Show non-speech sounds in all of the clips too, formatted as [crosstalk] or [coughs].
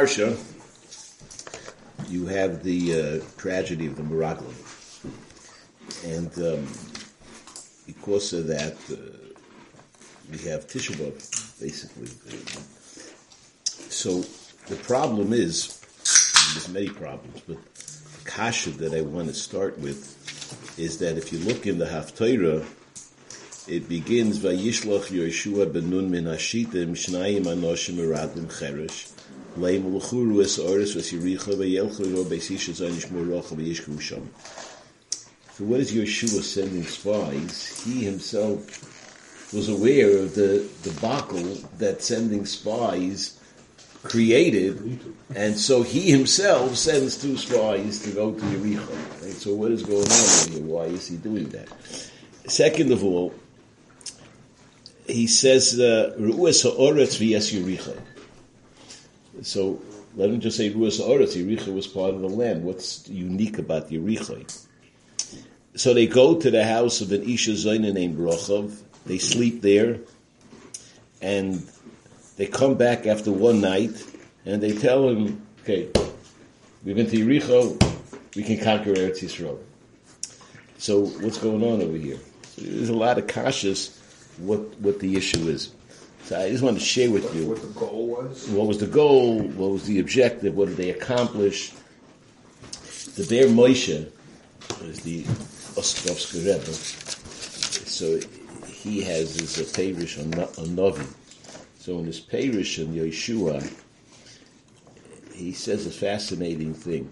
Parsha, you have the uh, tragedy of the Meraglim. And um, because of that, uh, we have Tisha basically. So the problem is, there's many problems, but the kasha that I want to start with is that if you look in the Haftarah, it begins Vayishlach Yeshua ben Nun min Hashitim Shnayim Anoshim Meraglim Cheresh Es Oris Vayelchu Ro. So what is Yeshua sending spies? He himself was aware of the debacle that sending spies created, and so he himself sends two spies to go to Yericha. Right? So what is going on here? Why is he doing that? Second of all, he says, uh, "Ru'as ha'oretz v'yes Yericha." So let him just say Ruas Ha'oretz. Yericha was part of the land. What's unique about Yericha? So they go to the house of an Isha Zaina named Rochav. They sleep there, and they come back after one night, and they tell him, "Okay, we've been to Yericho. We can conquer Eretz Yisrael." So what's going on over here? There's a lot of cautious what what the issue is. So I just want to share with you what the goal was. what was the goal, what was the objective, what did they accomplish. The Bear Moshe is the Ostrovsky Rebbe, so he has his uh, parish on, on Novi. So in his parish on Yeshua, he says a fascinating thing.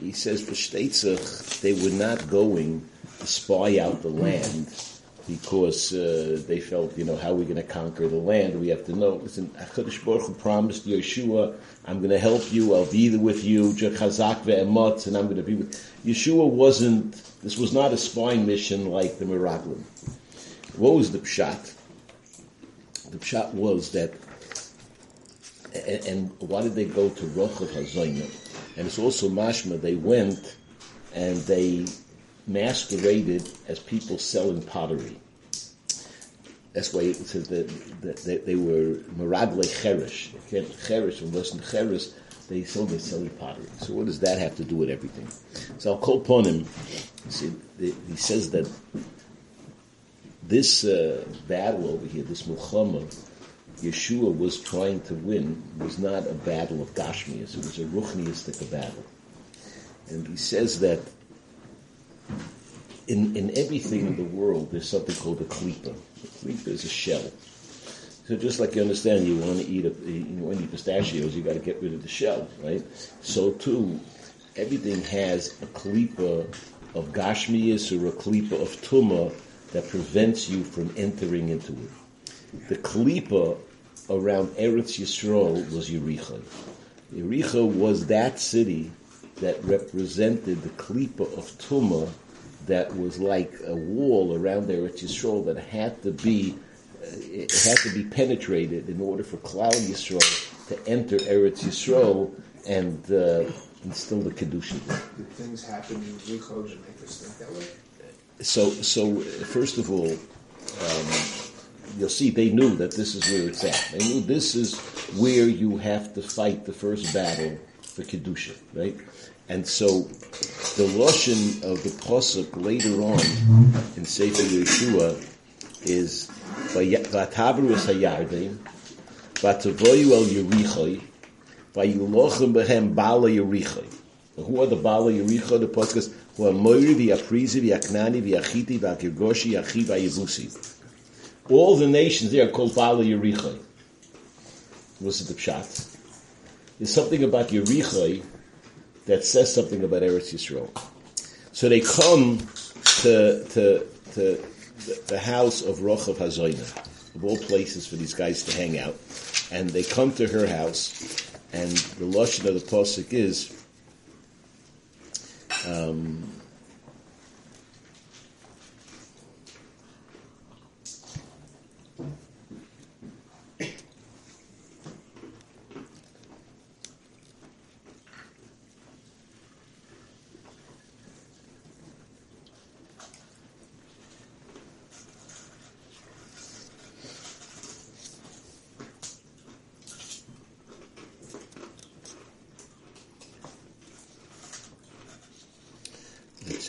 He says for Shteitzach, they were not going to spy out the land because uh, they felt, you know, how are we going to conquer the land? We have to know. Listen, HaKadosh Baruch Hu promised Yeshua, I'm going to help you, I'll be with you, Chazak ve'emot, and I'm going to be with... Yeshua wasn't, this was not a spying mission like the Meraglim. What was the pshat? The pshat was that, and, and why did they go to Rochav HaZayna? And it's also mashma, they went and they masqueraded as people selling pottery. That's why it says that, that, that they were meragle cheresh. Again, cheresh, and listen cheresh, they sold they selling pottery. So what does that have to do with everything? So I'll call upon him. He says that this uh, battle over here, this Muhammad, Yeshua was trying to win, was not a battle of Gashmias. It was a Ruchniistic battle. And he says that in, in everything in the world, there's something called a klipa. A klipa is a shell. So just like you understand, you want to eat a, you want to eat pistachios, you got to get rid of the shell, right? So too, everything has a klipa of gashmias or a klipa of tuma that prevents you from entering into it. The klipa around Eretz Yisrael was Yericho. Yericho was that city that represented the klipa of tuma that was like a wall around Eretz Yisrael that had to be uh, it had to be penetrated in order for Klal Yisrael to enter Eretz Yisrael and uh, instill the kedusha. Did things happen in Richo to make us think that way? So, so first of all, um, you'll see they knew that this is where it's at. They knew this is where you have to fight the first battle for kedusha, right? And so, the lashon of the pasuk later on in Sefer Yeshua is "V'atavru es hayardim, v'atavoyu el Yerichoi, v'yilochem behem bala Yerichoi." Who are the bala Yericho? The pasuk who are Moiri, v'Aprizi, v'Aknani, v'Achiti, v'Akirgoshi, Achi, v'Yevusi. All the nations there are called bala Yerichoi. What's the pshat? There's something about Yerichoi that says something about Eretz Yisrael. So they come to, to, to the, house of Rochav Hazoina, of all places for these guys to hang out, and they come to her house, and the lashon of the pasuk is, um,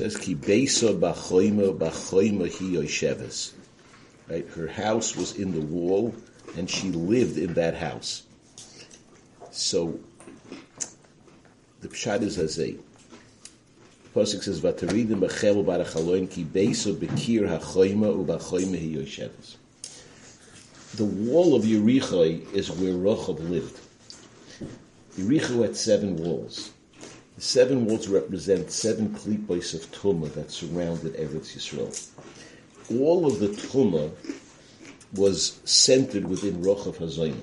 says ki beisa bachoima bachoima hi yosheves. Right, her house was in the wall, and she lived in that house. So the pshat is as a Pasuk says vataridim bechel barachaloin ki beisa bekir hachoima ubachoima hi yosheves. The wall of Yericho is where Rochav lived. Yericho had seven walls. Seven walls represent seven klipos of Tumah that surrounded Eretz Yisrael. All of the Tumah was centered within Rochav Hazoyim.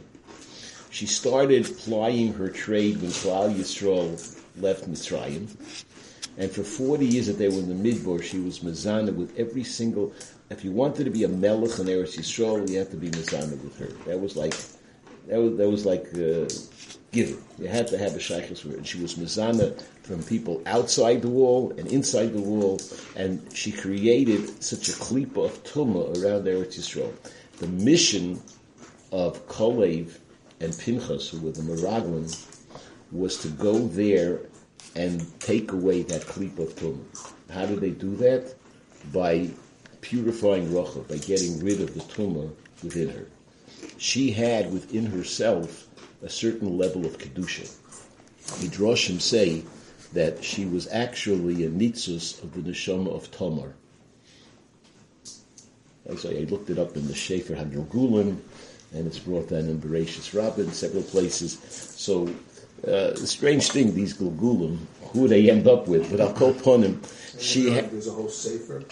She started plying her trade when Klal Yisrael left Mitzrayim. And for 40 years that they were in the Midbar, she was Mazana with every single, if you wanted to be a Melech in Eretz Yisrael, you had to be Mazana with her. That was like, that was, that was like, uh, given. You had to have a shaykhs for her. And she was Mazana from people outside the wall and inside the wall. And she created such a klipa of tumah around Eretz Yisrael. The mission of Kolev and Pinchas, who were the Meraglim, was to go there and take away that klipa of tumah. How did they do that? By purifying Rocha, by getting rid of the tumah within her. She had within herself a certain level of kedusha. Midrashim say that she was actually a nitzus of the neshama of Tamar. So I looked it up in the Sefer HaGilgulim, and it's brought down in Bereshis Rabbah in several places. So uh, the strange thing, these Gilgulim, who they end up with, but I'll call upon him. She ha- there's a whole sefer,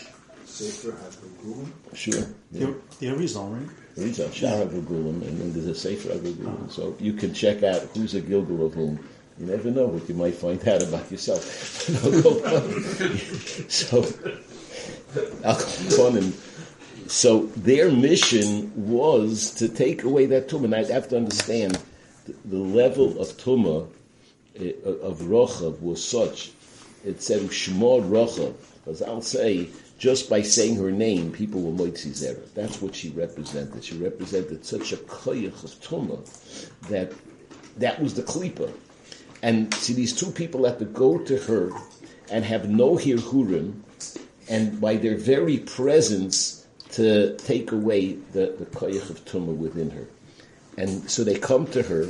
sefer HaGilgulim. Sure. Yeah, the Arizal, right? There's a Shara Gilgulim, and then there's a Sefer Gilgulim. So you can check out who's a Gilgul of whom. You never know what you might find out about yourself. [laughs] [laughs] so, I'll call upon him. So their mission was to take away that tumah. And I'd have to understand the, level of tumah uh, of Rochav was such. It said Shemor Rochav, because I'll say just by saying her name, people will moitzi zera. That's what she represented. She represented such a koyach of tumah that that was the klipa. And see, these two people have to go to her and have no hirhurim, and by their very presence to take away the, the koyach of tumah within her. And so they come to her,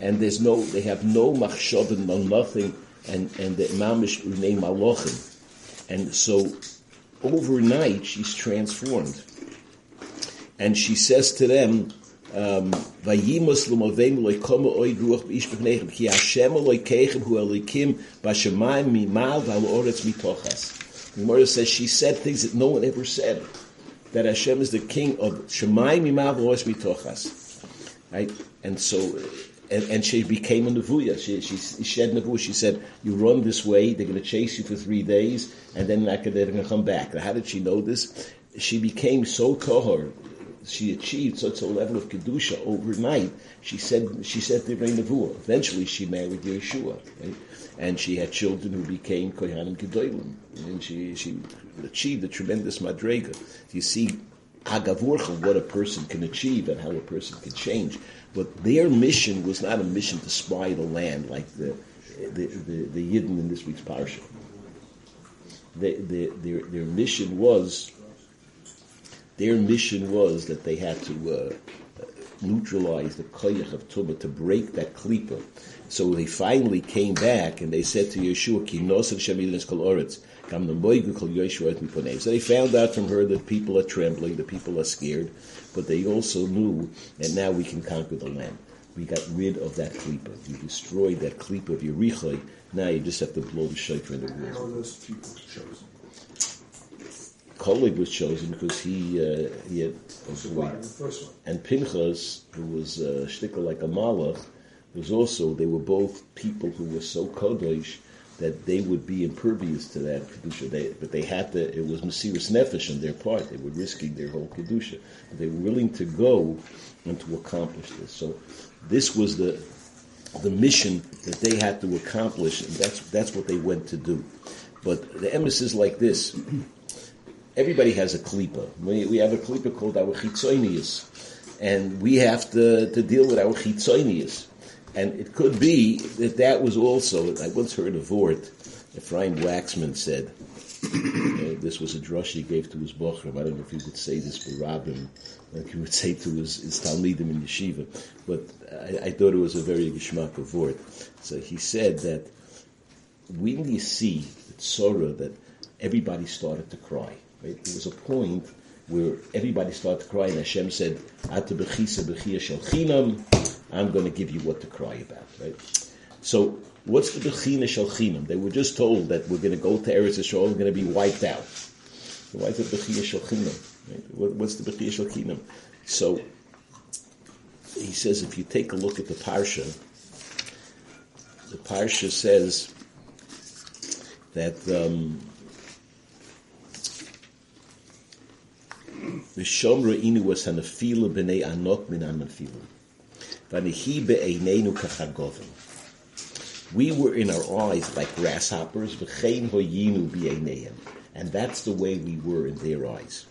and there's no, they have no machshavim, no nothing, and, and the mamish name malachim. And so overnight she's transformed. And she says to them, um, Vayimus l'movem loikoma oid ruach b'ish b'chnechem ki Hashem loikechem hu elikim b'shemayim mimal v'al oretz mitochas. The Gemara says she said things that no one ever said. That Hashem is the king of Shemayim mimal v'al mitochas. Right? And so, and, and she became a nevuya. She, she, she shed nevuah. She said, "You run this way. They're going to chase you for three days, and then they're going to come back." Now, how did she know this? She became so tahor. She achieved such a level of kedusha overnight. She said, "She said the nevuah." Eventually, she married Yeshua, right? and she had children who became kohanim gedolim, and she she achieved a tremendous madrega. You see. Agavurcha, what a person can achieve and how a person can change. But their mission was not a mission to spy the land like the the, the, the Yidden in this week's parsha. The, the, their, their mission was their mission was that they had to uh, neutralize the koyach of tumah to break that klipa. So they finally came back and they said to Yeshua, "Ki noser shemilis kol oretz." So they found out from her that people are trembling, that people are scared, but they also knew that now we can conquer the land. We got rid of that klipa. You destroyed that klipa of Yerichai. Now you just have to blow the shofar in the How walls. were those people chosen? Kolig was chosen because he uh, he had Survived the first and Pinchas, who was uh, shtickle like a malach, was also they were both people who were so kodesh that they would be impervious to that kedusha. They, but they had to. It was mesiris nefesh on their part. They were risking their whole kedusha. They were willing to go and to accomplish this. So this was the the mission that they had to accomplish, and that's that's what they went to do. But the emes is like this. Everybody has a klipa. We, we have a klipa called our chitzonius, and we have to, to deal with our chitzonius. And it could be that that was also, I once heard a vort, Ephraim Wachsman said, Uh, this was a drush he gave to his bochum. I don't know if he would say this for Rabin, like he would say to his, his Talmidim in yeshiva, but I, I thought it was a very geschmack of word. So he said that when you see the tzora that everybody started to cry, right? There was a point where everybody started to cry, and Hashem said, "Ata bechisa bechia shel chinam." I'm going to give you what to cry about, right? So what's the Bechina Shalchinim? They were just told that we're going to go to Eretz Yisrael and going to be wiped out. So why is it Bechina Shalchinim? Right? What's the Bechina Shalchinim? So he says, if you take a look at the Parsha, the Parsha says that um, the Shomra Inu was Hanafila b'nei Anok min Hanafila. We were in our eyes like grasshoppers, and that's the way we were in their eyes.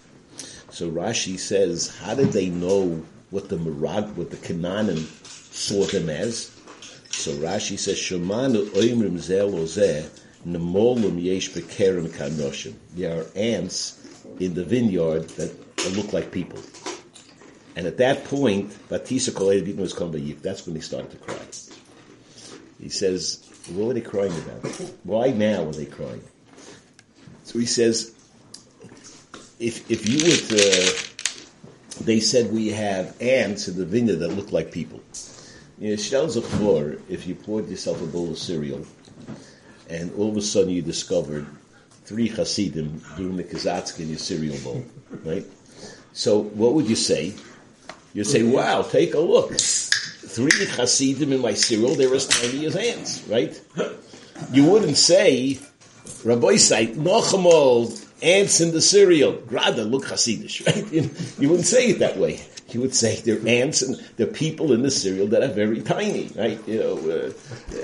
So Rashi says, how did they know what the Marad, what the Canaanim saw them as? So Rashi says, "There are ants in the vineyard that look like people. And at that point, Batisa was Kombayif. That's when they started to cry. He says, what were they crying about? Why now are they crying? So he says, if, if you were to, they said we have ants in the vineyard that look like people. You know, if you poured yourself a bowl of cereal, and all of a sudden you discovered three Hasidim doing the Kazatsky in your cereal bowl, right? So what would you say? You'd say, wow, take a look. Three Hasidim in my cereal, they're as tiny as ants, right? You wouldn't say, Rabbi Sait, ants in the cereal. Grada, look Hasidish, [laughs] right? You, you wouldn't say it that way. You would say they're ants and they're people in the cereal that are very tiny, right? You know, uh,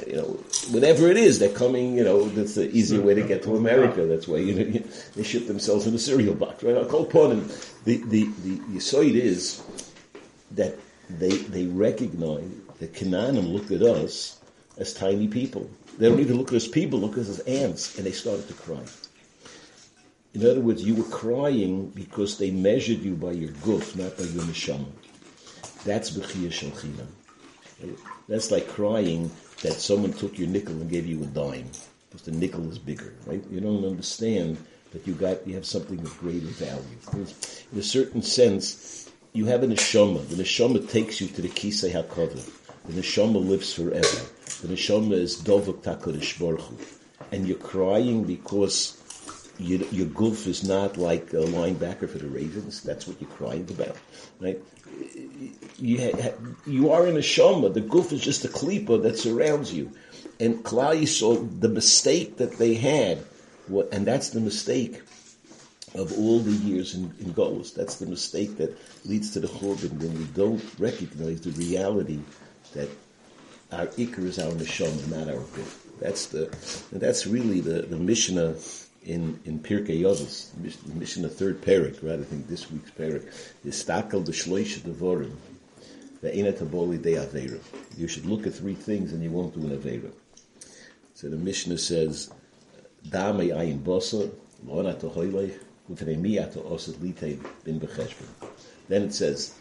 you know, whatever it is, they're coming. You know, that's the easier way to get to America. That's why you know they ship themselves in a cereal box, right? I'll call upon The the the yisoid is that they they recognize that Canaanim looked at us as tiny people. They don't even look at us people, look at us as ants, and they started to cry. In other words, you were crying because they measured you by your guf, not by your neshama. That's b'chiyah shel That's like crying that someone took your nickel and gave you a dime, because the nickel is bigger, right? You don't understand that you got you have something of greater value. In a certain sense, you have a neshama. The neshama takes you to the kisei hakodah. The neshama lives forever. The neshama is dovuk takodish baruch and you're crying because your, your goof is not like a linebacker for the Ravens. That's what you're crying about, right? You ha, you are in a shoma. The goof is just a klipa that surrounds you, and Klal saw the mistake that they had, and that's the mistake of all the years in, in Golos. That's the mistake that leads to the Churban when we don't recognize the reality that our Iker is our neshama, not our goof. That's the that's really the the Mishnah in in Pirkei mission the third parak, right? I think this week's parak is stakel the shloisha devorim, the enataboli de avera. You should look at three things and you won't do an avera. So the Mishnah says, "Dame ayin bosa lona tohoylech ufnei mi ato osat lite bin becheshbon." Then it says.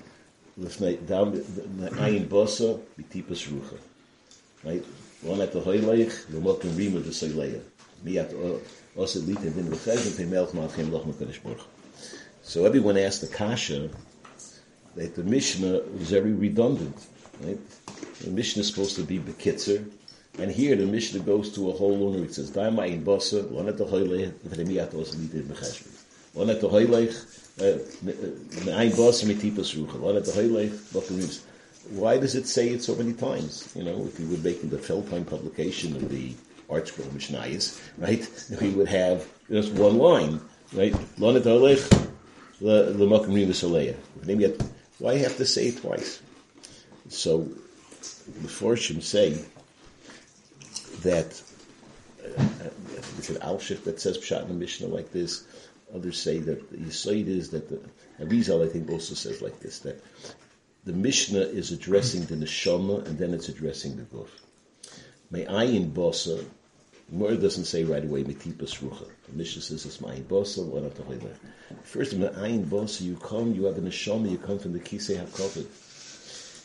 Right? L'mokim rima v'soyleya. Mi ato so everyone asked the kasha that the Mishnah was very redundant. Right? The Mishnah is supposed to be bekitzer, and here the Mishnah goes to a whole long. It says Daima in Basa, one at the Hoyle, V'Remiyat also Lita in One eh, eh, at the Hoyle, Ein Basa Mitipas Rucha. One at the Hoyle, Why does it say it so many times? You know, if you were making the Feldheim publication of the ArtScroll Mishnayis, right? [laughs] We would have just one line, right? Why have to say it twice? So the Forshim say that uh, uh it's an Alshich that says Pshat in the Mishnah like this. Others say that the Yisoid is that the Arizal I think also says like this that the Mishnah is addressing the neshama and then it's addressing the guf. May ayin bosa Gemara doesn't say right away metipas rucha. The Mishnah says it's ma'ayin bosa, one of the First, from the ayin bosa, you come, you have a neshama, you come from the kisei hakovid.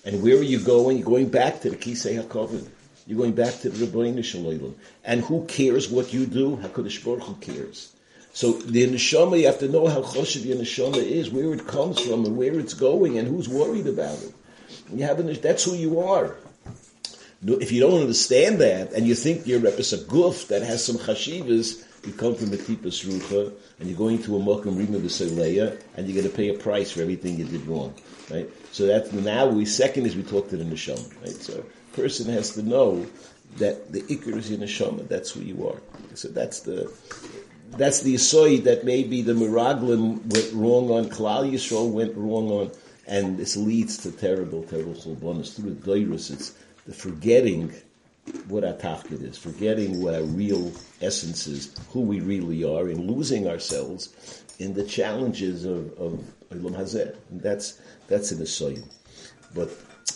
And where are you going? You're going back to the kisei hakovid. You're going back to the Rebbeinu Shalom. And who cares what you do? HaKadosh Baruch Hu cares. So the neshama, you have to know how choshev your neshama is, where it comes from, and where it's going, and who's worried about it. You have a, that's who you are. If you don't understand that, and you think you're a guf that has some chashivas, you come from the tipas rucha, and you're going to a mokum rima b'seileya, and you're going to pay a price for everything you did wrong, right? So that's now we second is we talk to the neshama, right? So person has to know that the ikr is your neshama. That's who you are. So that's the that's the asoy that maybe the miraglim went wrong on, Kalal Yisrael went wrong on, and this leads to terrible, terrible chulbonis through the doirus. It's the forgetting what our tafkid is, forgetting what our real essence is, who we really are, and losing ourselves in the challenges of, of Ilam Hazeh. And that's that's an asoy. But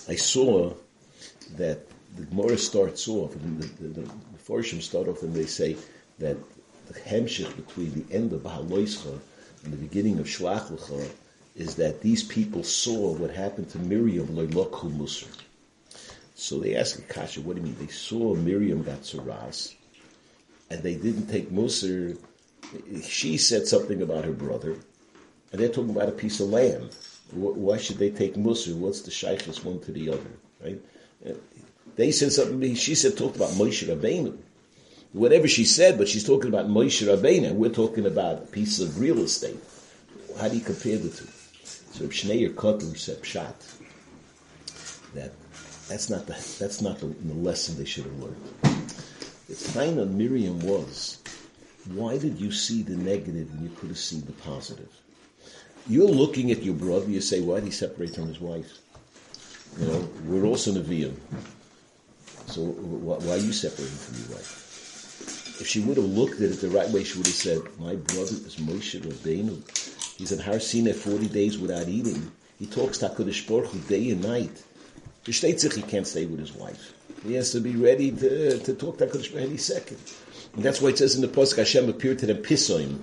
I saw that the Gemara starts off, and the, the, the, the start off and they say that the hemshich between the end of Bahaloischa and the beginning of Shlach is that these people saw what happened to Miriam Loilokhu Musar. So they ask Akasha, what do you mean? They saw Miriam got Saras, and they didn't take Musar. She said something about her brother, and they're talking about a piece of land. Why should they take Musar? What's the shaykhs one to the other, right? They said something. She said talked about Moshe Rabbeinu. Whatever she said, but she's talking about Moshe Rabbeinu. We're talking about a piece of real estate. How do you compare the two? So Shneur Kotler said Pshat that that's not the that's not the, the lesson they should have learned. The kind of Miriam was, why did you see the negative when you could have seen the positive? You're looking at your brother, you say, why did he separate from his wife? You know, we're also Nevi'im. So why are you separating from your wife? If she would have looked at it the right way, she would have said, my brother is Moshe Rabbeinu. He's in Har Sinai 40 days without eating. He talks to HaKadosh Baruch Hu day and night. He can't stay with his wife. He has to be ready to, to talk to HaKadosh Baruch any second. And that's why it says in the Pasuk, Hashem appeared to them pisoim.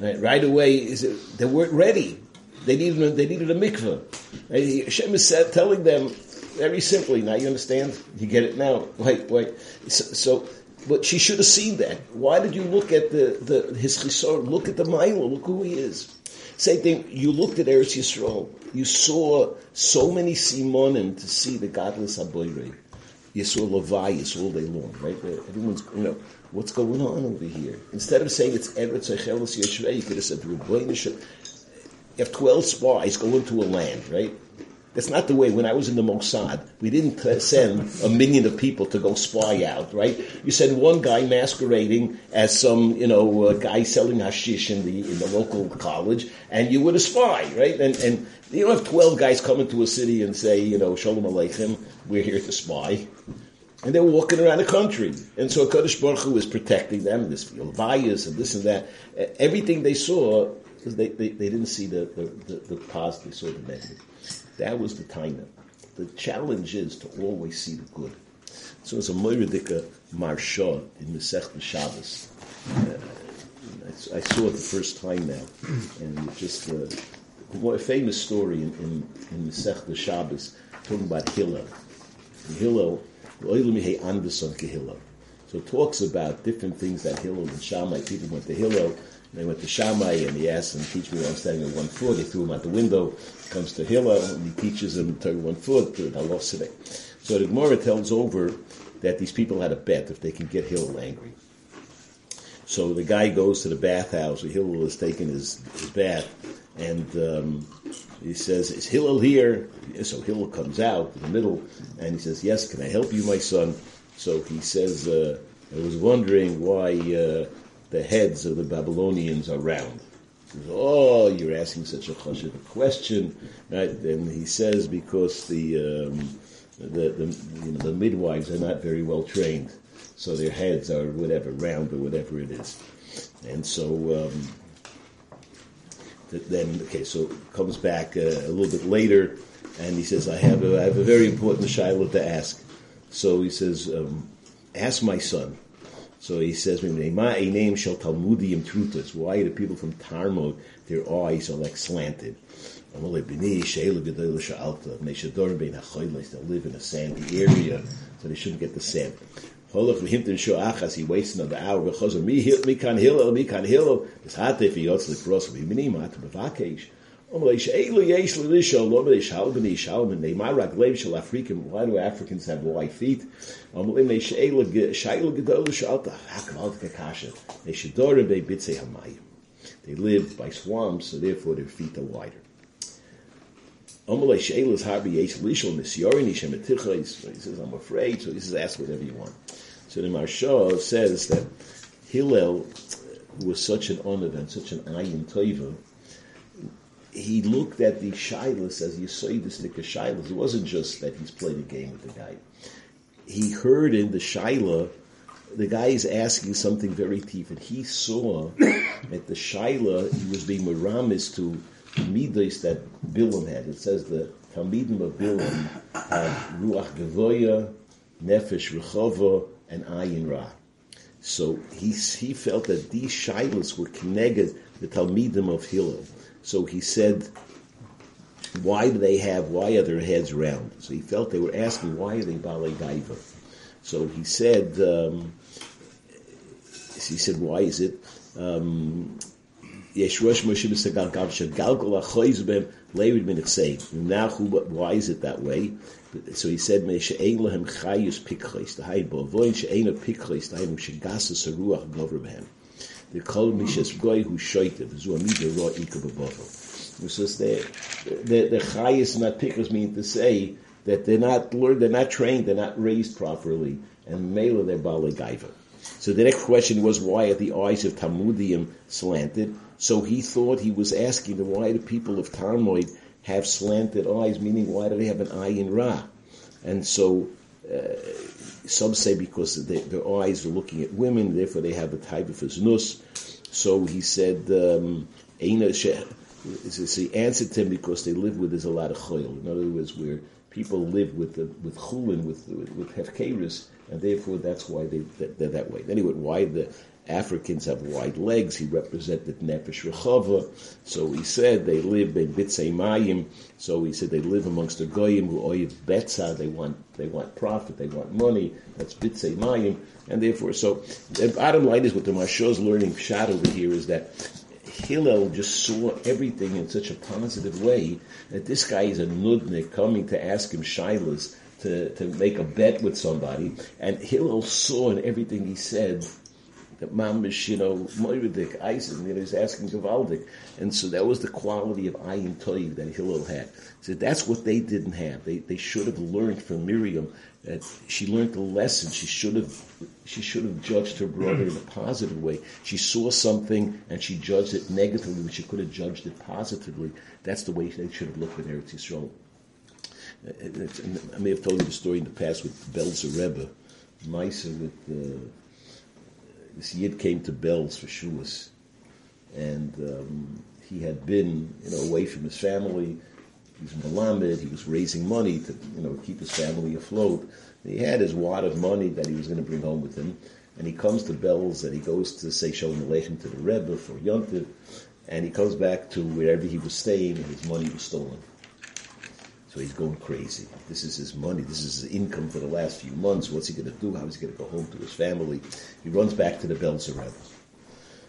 Right, right away, is it, they weren't ready. They needed, they needed a mikveh. Right? Hashem is telling them very simply. Now you understand? You get it now. Wait, wait. So, so but she should have seen that. Why did you look at the, the his chisor? Look at the Milo. Look who he is. Same thing. You looked at Eretz Yisrael. You saw so many simonim to see the godless aboyre. You saw Levias all day long, right? Everyone's, you know, what's going on over here? Instead of saying it's Eretz Yisrael, you could have said, you have 12 spies going to a land, right? That's not the way. When I was in the Mossad, we didn't send a million of people to go spy out, right? You send one guy masquerading as some, you know, uh, guy selling hashish in the in the local college, and you would a spy, right? And and you don't have twelve guys come into a city and say, you know, Shalom Aleichem, we're here to spy. And they're walking around the country. And so Kaddish Baruch Hu is protecting them, this bias and this and that. Everything they saw, they, they, they didn't see the, the, the, the positive, saw the negative. That was the time. The challenge is to always see the good. So it's a Moiradika Maharsha in Masech Shabbos. Uh, I, I, saw it the first time now, and just uh, a famous story in in, in Masech Shabbos talking about Hillel. Hillel, Anderson Hillel. So it talks about different things that Hillel and Shammai people went to Hillel they went to Shammai and he asked him, teach me while I'm standing on one foot. He threw him out the window, comes to Hillel, and he teaches him to one foot, to Haloside. So the Gemara tells over that these people had a bet if they can get Hillel angry. So the guy goes to the bathhouse where Hillel is taking his, his bath, and um, he says, Is Hillel here? So Hillel comes out in the middle, and he says, Yes, can I help you, my son? So he says, uh, I was wondering why uh, the heads of the Babylonians are round. Says, oh, you're asking such a question, right? And he says because the um, the the, you know, the midwives are not very well trained, so their heads are whatever round or whatever it is, and so. Um, then okay, so comes back uh, a little bit later, and he says, "I have a, I have a very important shiloh to ask." So he says, um, "Ask my son." So he says, "My name shall Talmudium truthas." Why the people from Talmud, their eyes are like slanted? They live in a sandy area, so they shouldn't get the sand. He wastes another hour, this why do Africans have white feet? They live by swamps, so therefore their feet are wider. He says, I'm afraid, so he says, ask whatever you want. So the Maharsha says that Hillel was such an honor and such an ayin toiva. He looked at the shilas as of shilas. It wasn't just that he's played a game with the guy. He heard in the shaila the guy is asking something very deep, and he saw [coughs] that the shaila he was being miramis to midas that Bilam had. It says the Talmidim of Bilam had Ruach Gevoya, Nefesh Rechova, and Ayin Ra. So he, he felt that these shilas were connected the Talmidim of Hillel. So he said, why do they have, why are their heads round? So he felt they were asking, why are they Balei Gaiva? So he said, um, he said, why is it? Um, why is it that way? So he said, "Me The kol mishes goy hu shoyte v'zu amida ro ika b'bovel. It says the the the chayus not pikchos mean to say that they're not learned, they're not trained, they're not raised properly, and mela they're bala. So the next question was why are the eyes of Talmudim slanted? So he thought he was asking them why do people of Talmud have slanted eyes, meaning why do they have an eye in Ra? And so uh, some say because they, their eyes are looking at women, therefore they have a type of nus. So he said, um, he answered him because they live with there's a lot of choil. In other words, where people live with the, with chulin, with with, with hefkeris, and therefore that's why they they're that way. Anyway, why the Africans have wide legs. He represented Nefesh Rechava. So he said they live in Bitzei Mayim. So he said they live amongst the Goyim who oiv Betza. They want, they want profit. They want money. That's Bitzei Mayim. And therefore, so the bottom line is what the Maharsha is learning shot over here is that Hillel just saw everything in such a positive way that this guy is a nudnik coming to ask him shilas to, to make a bet with somebody. And Hillel saw in everything he said that mamish, you know, moiridik, Eisen, you know, he's asking Gavaldik. And so that was the quality of Ayin Toiv that Hillel had. So that's what they didn't have. They, they should have learned from Miriam that she learned the lesson. She should have, she should have judged her brother in a positive way. She saw something and she judged it negatively when she could have judged it positively. That's the way they should have looked at Eretz Yisrael. I may have told you the story in the past with Belzer Rebbe, Meisa with, uh, this Yid came to Belz for Shulas, and um, he had been, you know, away from his family. He was Malamed, he was raising money to, you know, keep his family afloat. he had his wad of money that he was going to bring home with him, and he comes to Belz and he goes to say Shalom Aleichem to the Rebbe for Yontiv, and he comes back to wherever he was staying, and his money was stolen. So he's going crazy. This is his money. This is his income for the last few months. What's he going to do? How is he going to go home to his family? He runs back to the Belzer Rebbe.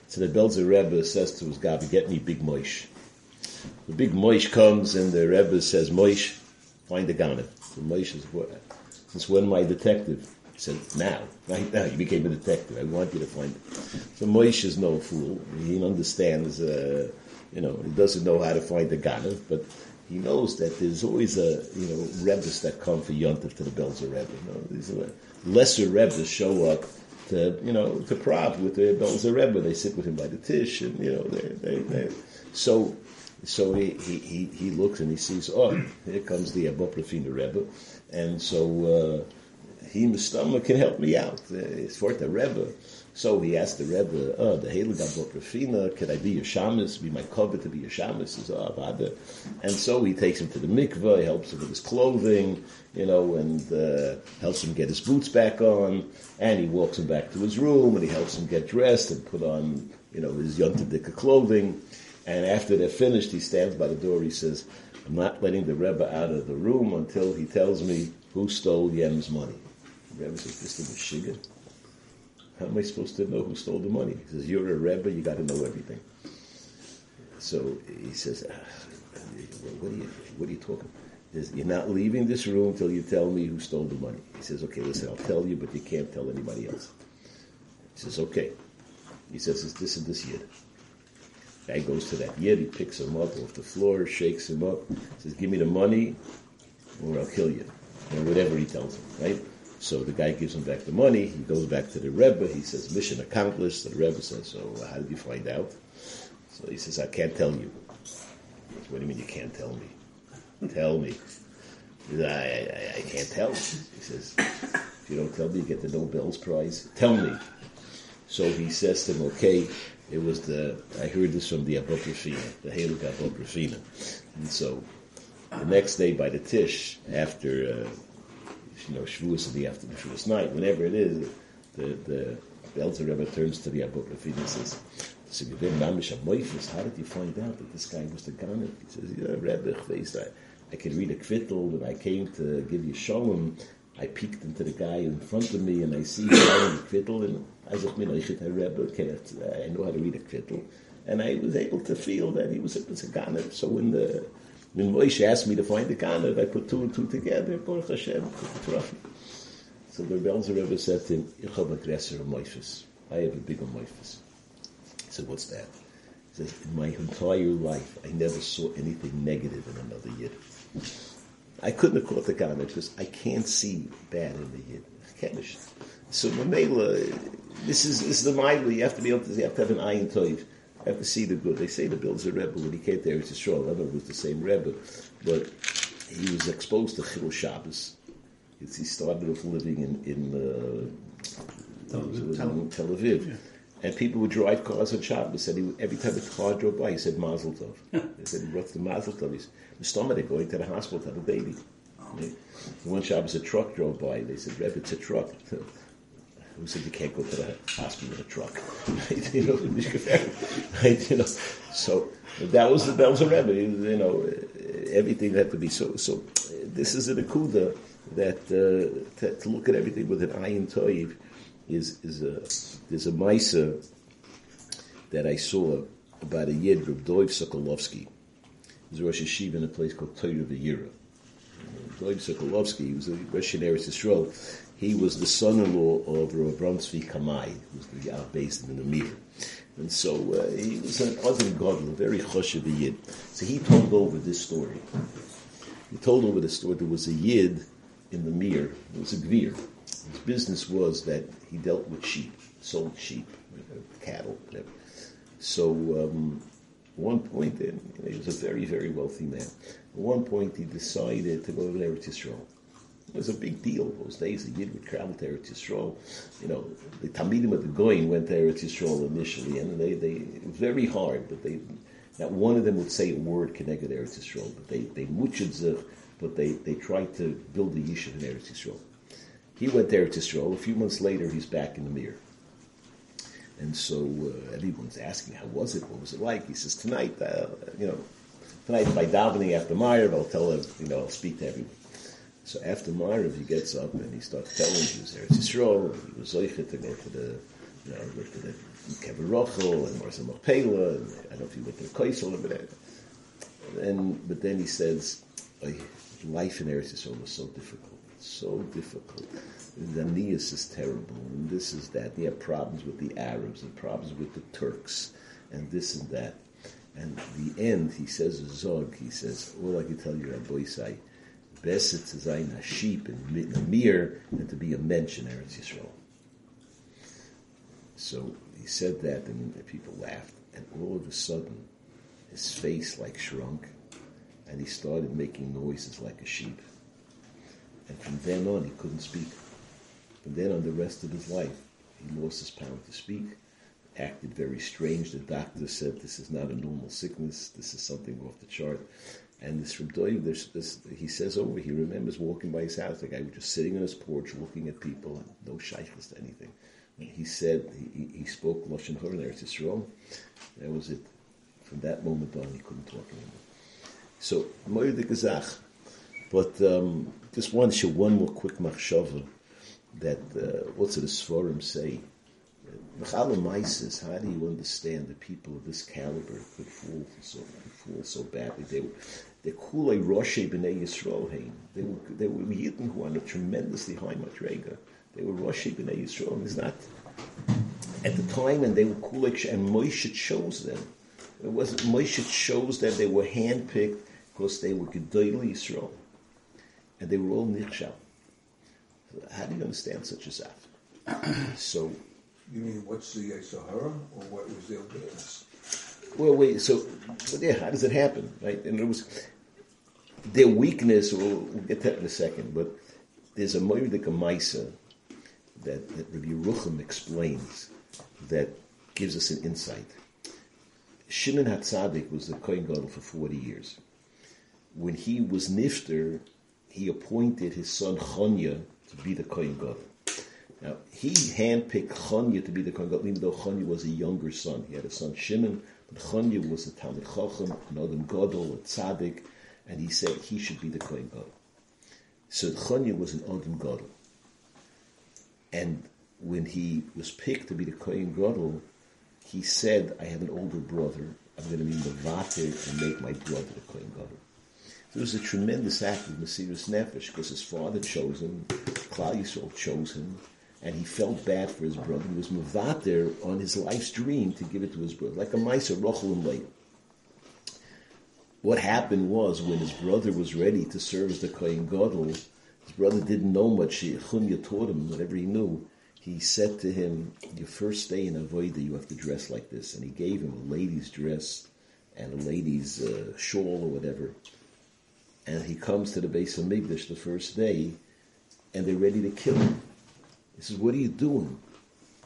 So the Belzer Rebbe says to his Gabi, get me big moish. The big moish comes and the Rebbe says, moish, find the gunner. So moish is, since when am I detective? He said, now, right now, you became a detective. I want you to find it. So Moish is no fool. He understands, uh, you know, he doesn't know how to find the gunner, but he knows that there's always a you know rebbes that come for yontif to the Belzer Rebbe. You know, these lesser rebbes show up to you know to prop with the Belzer Rebbe. They sit with him by the tish, and you know they they, they so. So he, he, he, looks and he sees, oh, here comes the Abba Rebbe. And so uh, he Mustama can help me out. Uh, it's for the Rebbe. So he asked the Rebbe, oh, the Heilig Abot Rafina, could I be your shamus, be my cover to be your shamus? He says, oh, Avada. And so he takes him to the mikveh, helps him with his clothing, you know, and uh, helps him get his boots back on, and he walks him back to his room, and he helps him get dressed and put on, you know, his Yontadika clothing. And after they're finished, he stands by the door, he says, I'm not letting the Rebbe out of the room until he tells me who stole Yem's money. The Rebbe says, this is. How am I supposed to know who stole the money? He says, You're a Rebbe, you got to know everything. So he says, ah, what, are you, what are you talking he says, You're not leaving this room until you tell me who stole the money. He says, Okay, listen, I'll tell you, but you can't tell anybody else. He says, Okay. He says, It's this and this yid. Guy goes to that yid, he picks him up off the floor, shakes him up, says, Give me the money, or I'll kill you. Or whatever he tells him, right? So the guy gives him back the money. He goes back to the Rebbe. He says, mission accomplished. The Rebbe says, so how did you find out? So he says, I can't tell you. Says, what do you mean you can't tell me? tell me. Says, I, I, I, can't tell. He says, if you don't tell me, you get the Nobel's Prize. Tell me. So he says to him, okay, it was the, I heard this from the Apokrifina, the Heilig Apokrifina. And so the next day by the Tish, after uh, you know, Shavuos in the after the Shavuos night, whenever it is, the, the, the Elder Rebbe turns to the Abu Rafid and says, so how did you find out that this guy was the Ghana? He says, yeah, Rebbe, I, I could read a kvittel, when I came to give you shalom, I peeked into the guy in front of me and I see guy in the kvittel, and I said, Rebbe, I know how to read a kvittel. And I was able to feel that he was a, was a. So when the when Moshe asked me to find the Kana, I put two and two together, Baruch Hashem, [laughs] So the Belzer Rebbe said to him. I have a bigger Moifes. He said, what's that? He says, in my entire life, I never saw anything negative in another Yid. I couldn't have caught the Kana because I can't see bad in the Yid. So Mamela, this is, this is the Maila, you have to be able to, you have to have an eye and toiv have to see the good. They say the Belzer Rebbe when he came there. It's a I don't know if it was the same Rebbe, but he was exposed to Chilul Shabbos. It's, he started off living in in, uh, Tel Aviv, Tel Aviv. Yeah. and people would drive cars on Shabbos. and he, every time a car drove by, he said Mazel Tov. [laughs] they said he brought the Mazel Tov. He said, the stomach, they're going to the hospital to have a baby. Oh. One Shabbos, a truck drove by. They said, Rebbe, it's a truck. [laughs] who said you can't go to the hospital in a truck? [laughs] You know, right? [laughs] You know, so that was that was a Rebbe. You know, everything had to be so. So this is an akuda that uh, to, to, look at everything with an ayin toiv is is a there's a ma'isa that I saw about a yid Reb Doiv Sokolovsky. He was a Rosh Hashiva in a place called Torah V'Yira. Doiv Sokolovsky, was a Rosh Yisrael. He was the son-in-law of Rav Kamai, who was the uh, based in the Namir. And so uh, he was an other a very choshev yid. So he told over this story. He told over the story there was a yid in the Mir. It was a gvir. His business was that he dealt with sheep, sold sheep, cattle, whatever. So um, one point, then, you know, he was a very, very wealthy man. At one point, he decided to go to Eretz Yisrael. It was a big deal those days. The Yid would travel to Eretz Yisrael. You know, the Talmidim of the Goyin went to Eretz Yisrael initially, and they, they it was very hard, but they not one of them would say a word connected to Eretz Yisrael, but they they muchid but they, they tried to build a yishuv in Eretz Yisrael. He went to Eretz Yisrael. A few months later, he's back in the mirror. And so uh, everyone's asking, how was it? What was it like? He says, tonight, uh, you know, tonight by davening after Meyer, I'll tell him, you know, I'll speak to everyone. So after Mariv, he gets up and he starts telling Jews there, it's Yisrael, he was Zoichet to go to the, you know, go to the Kever Rochel and Marsa Machpelah, and I don't know if he went to the Kaisel, but and but then he says, life in Eretz Yisrael was so difficult, so difficult. The Aeneas is terrible, and this is that. He had problems with the Arabs, and problems with the Turks, and this and that. And the end, he says, Zog, he says, all I can tell you, Rabbi Isai, Beset to a sheep in a mir and to be a mensch in Eretz Yisrael. So he said that and people laughed and all of a sudden his face like shrunk and he started making noises like a sheep. And from then on he couldn't speak. And then on the rest of his life, he lost his power to speak, acted very strange. The doctor said this is not a normal sickness, this is something off the chart. And this from Doig, there's this, he says over, he remembers walking by his house, the guy was just sitting on his porch looking at people, no shaykhs to anything. And he said, he, he spoke Lashon Hara in Eretz Yisrael. That was it. From that moment on, he couldn't talk anymore. So, Moed Gezach. But um, just one, show one more quick machshava that, uh, what's it, the Sforim say? Maisis, how do you understand that people of this caliber could fool so could fall so badly? They were they kulei Roshi b'nei Yisrael hein. They were they were Yidden who are on a tremendously high madrega. They were Roshi b'nei Yisrael. It's not at the time, and they were kulei and Moshe chose them. It wasn't Moshe chose them. They were handpicked because they were Gedolei Yisrael, and they were all nichshal. So how do you understand such a zaf? [clears throat] so You mean what's the Sahara or what was their weakness? Well, wait. So, yeah, how does it happen, right? And it was their weakness. We'll, we'll get that in a second. But there's a Moedik Maisa that that Rabbi Rucham explains that gives us an insight. Shimon Hatzadik was the Kohen Gadol for 40 years. When he was Nifter, he appointed his son Chanya to be the Kohen Gadol. Now, he handpicked Chanya to be the Kohen Gadol, even though Chanya was a younger son. He had a son Shimon, but Chanya was a Talmud Chacham, an Adam Gadol, a Tzaddik, and he said he should be the Kohen Gadol. So Chanya was an Adam Gadol. And when he was picked to be the Kohen Gadol, he said, I have an older brother. I'm going to be Mavatir and make my brother the Kohen Gadol. It was a tremendous act of Mesiris Nefesh because his father chose him, Klal Yisrael chose him, and he felt bad for his brother. He was Mavatir on his life's dream to give it to his brother, like a Maisa, and Leah. What happened was when his brother was ready to serve as the Kohen Gadol, his brother didn't know much. Chanya taught him whatever he knew. He said to him, "Your first day in Avodah, you have to dress like this." And he gave him a lady's dress and a lady's uh, shawl or whatever. And he comes to the base of Migdash the first day, and they're ready to kill him. He says, "What are you doing?"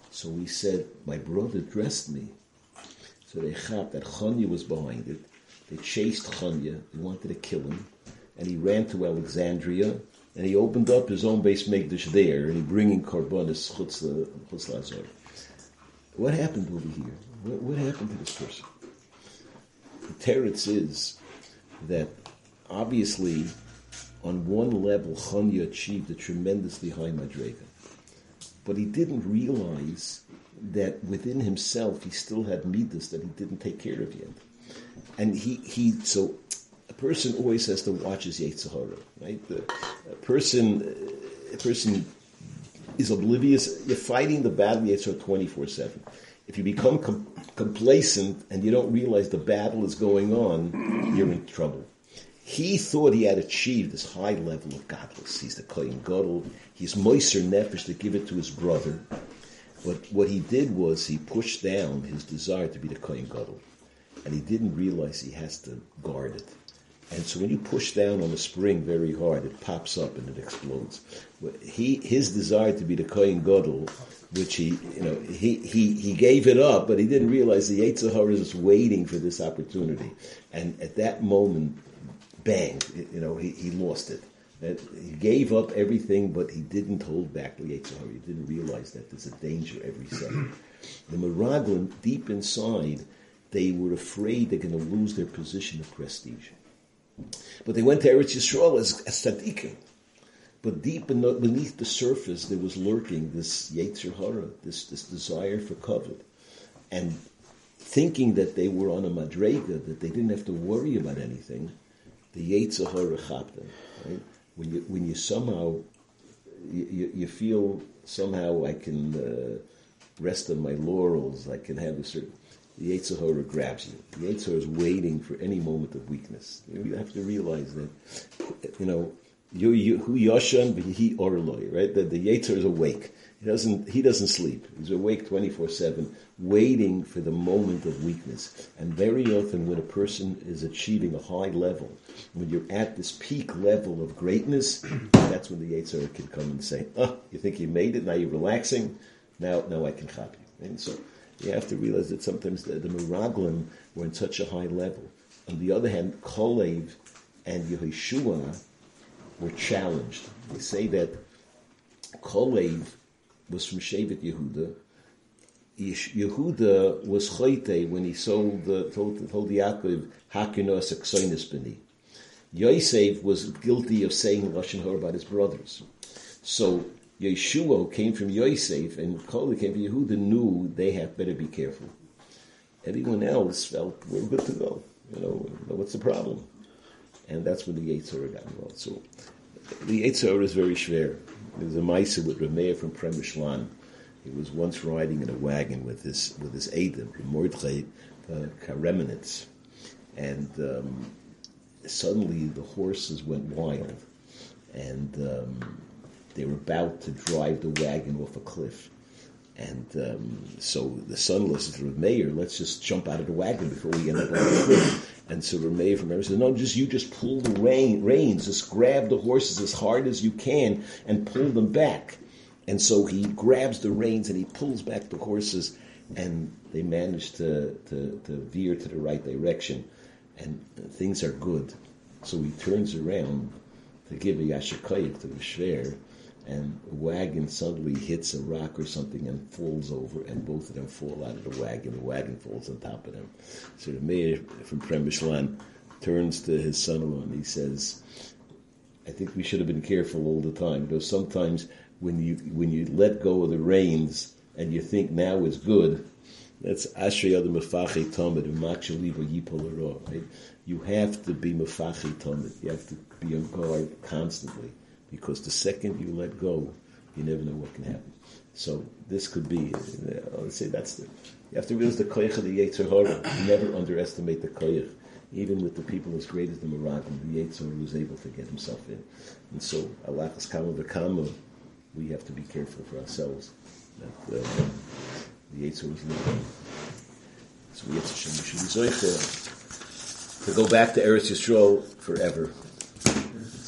So he said, "My brother dressed me." So they thought that Chanya was behind it. They chased Chanya. They wanted to kill him, and he ran to Alexandria and he opened up his own base Megdish there, and he bringing Karbonis Chutz. What happened over here? What, what, happened to this person? The teretz is that obviously, on one level, Chanya achieved a tremendously high madrega, but he didn't realize that within himself he still had midas that he didn't take care of yet, and he he so a person always has to watch his Yetzer Hara, right? The, a person, a person is oblivious. You're fighting the battle Yetzer Hara 24 7. If you become com- complacent and you don't realize the battle is going on, you're in trouble. He thought he had achieved this high level of gadlus. He's the Kohen Gadol. He's Moiser Nefesh to give it to his brother. But what he did was he pushed down his desire to be the Kohen Gadol. And he didn't realize he has to guard it. And so when you push down on a spring very hard, it pops up and it explodes. He, his desire to be the Kohen Gadol, which he, you know, he, he, he gave it up, but he didn't realize the Yetzer Hara is waiting for this opportunity. And at that moment, bang, you know, he, he lost it. That he gave up everything, but he didn't hold back the Yetzer Hara. He didn't realize that there's a danger every second. [clears throat] The Meraglim, deep inside, they were afraid they're going to lose their position of prestige. But they went to Eretz Yisrael as, as tzaddikim. But deep beneath the surface, there was lurking this Yetzer Hara, this, this desire for covet. And thinking that they were on a madrega, that they didn't have to worry about anything, the Yetzer Hara. Right? When you, when you somehow, you, you feel somehow I can uh, rest on my laurels, I can have a certain, the Yetzer Hara grabs you. The Yetzer Hara is waiting for any moment of weakness. You have to realize that, you know, you, you, who Yoshan, he Orloi, right? The, the Yetzer Hara is awake. He doesn't, he doesn't sleep. He's awake 24-7, waiting for the moment of weakness. And very often when a person is achieving a high level, when you're at this peak level of greatness, [clears throat] that's when the Yetzer can come and say, oh, you think you made it, now you're relaxing, now, now I can copy. And so you have to realize that sometimes the, the Meraglim were in such a high level. On the other hand, Kolev and Yehoshua were challenged. They say that Kolev was from Shevet Yehuda. Yehuda was choite when he sold the, told, told Yaakov, Hakinos Aksoinis Beni. Yosef was guilty of saying Lashon Hor about his brothers. So Yeshua came from Yosef and Kol came from Yehuda knew they had better be careful. Everyone else felt we're good to go. You know, what's the problem? And that's when the Yetzer Hara got involved. So the Yetzer Hara is very schwer. There's a Maisa with Rameir from Premishlan. He was once riding in a wagon with his with his eidem, Mordechai uh, Karemenitz, and um, suddenly the horses went wild, and um, they were about to drive the wagon off a cliff. And um, so the son listens to the mayor, let's just jump out of the wagon before we end up on the cliff. And so the mayor from there says, no, just you just pull the rein, reins, just grab the horses as hard as you can and pull them back. And so he grabs the reins and he pulls back the horses and they manage to, to, to veer to the right direction and things are good. So he turns around to give a yashikayik to the shver and a wagon suddenly hits a rock or something and falls over, and both of them fall out of the wagon. The wagon falls on top of them. So the mayor from Premishlan turns to his son-in-law and he says, "I think we should have been careful all the time. because sometimes when you when you let go of the reins and you think now is good." That's Ashrei Adam Mefached Tamid Umakshaliva Yipol right? You have to be Mefached Tamid. You have to be on guard constantly because the second you let go, you never know what can happen. So this could be, uh, let's say that's the, you have to realize the koyach of the Yetzer Hara. Never underestimate the koyach. Even with the people as great as the Meraglim, the Yetzer was able to get himself in. And so, Alachas Kama we have to be careful for ourselves that uh, the Yetzer was living. So we have to, we should be to go back to Eretz Yisrael forever.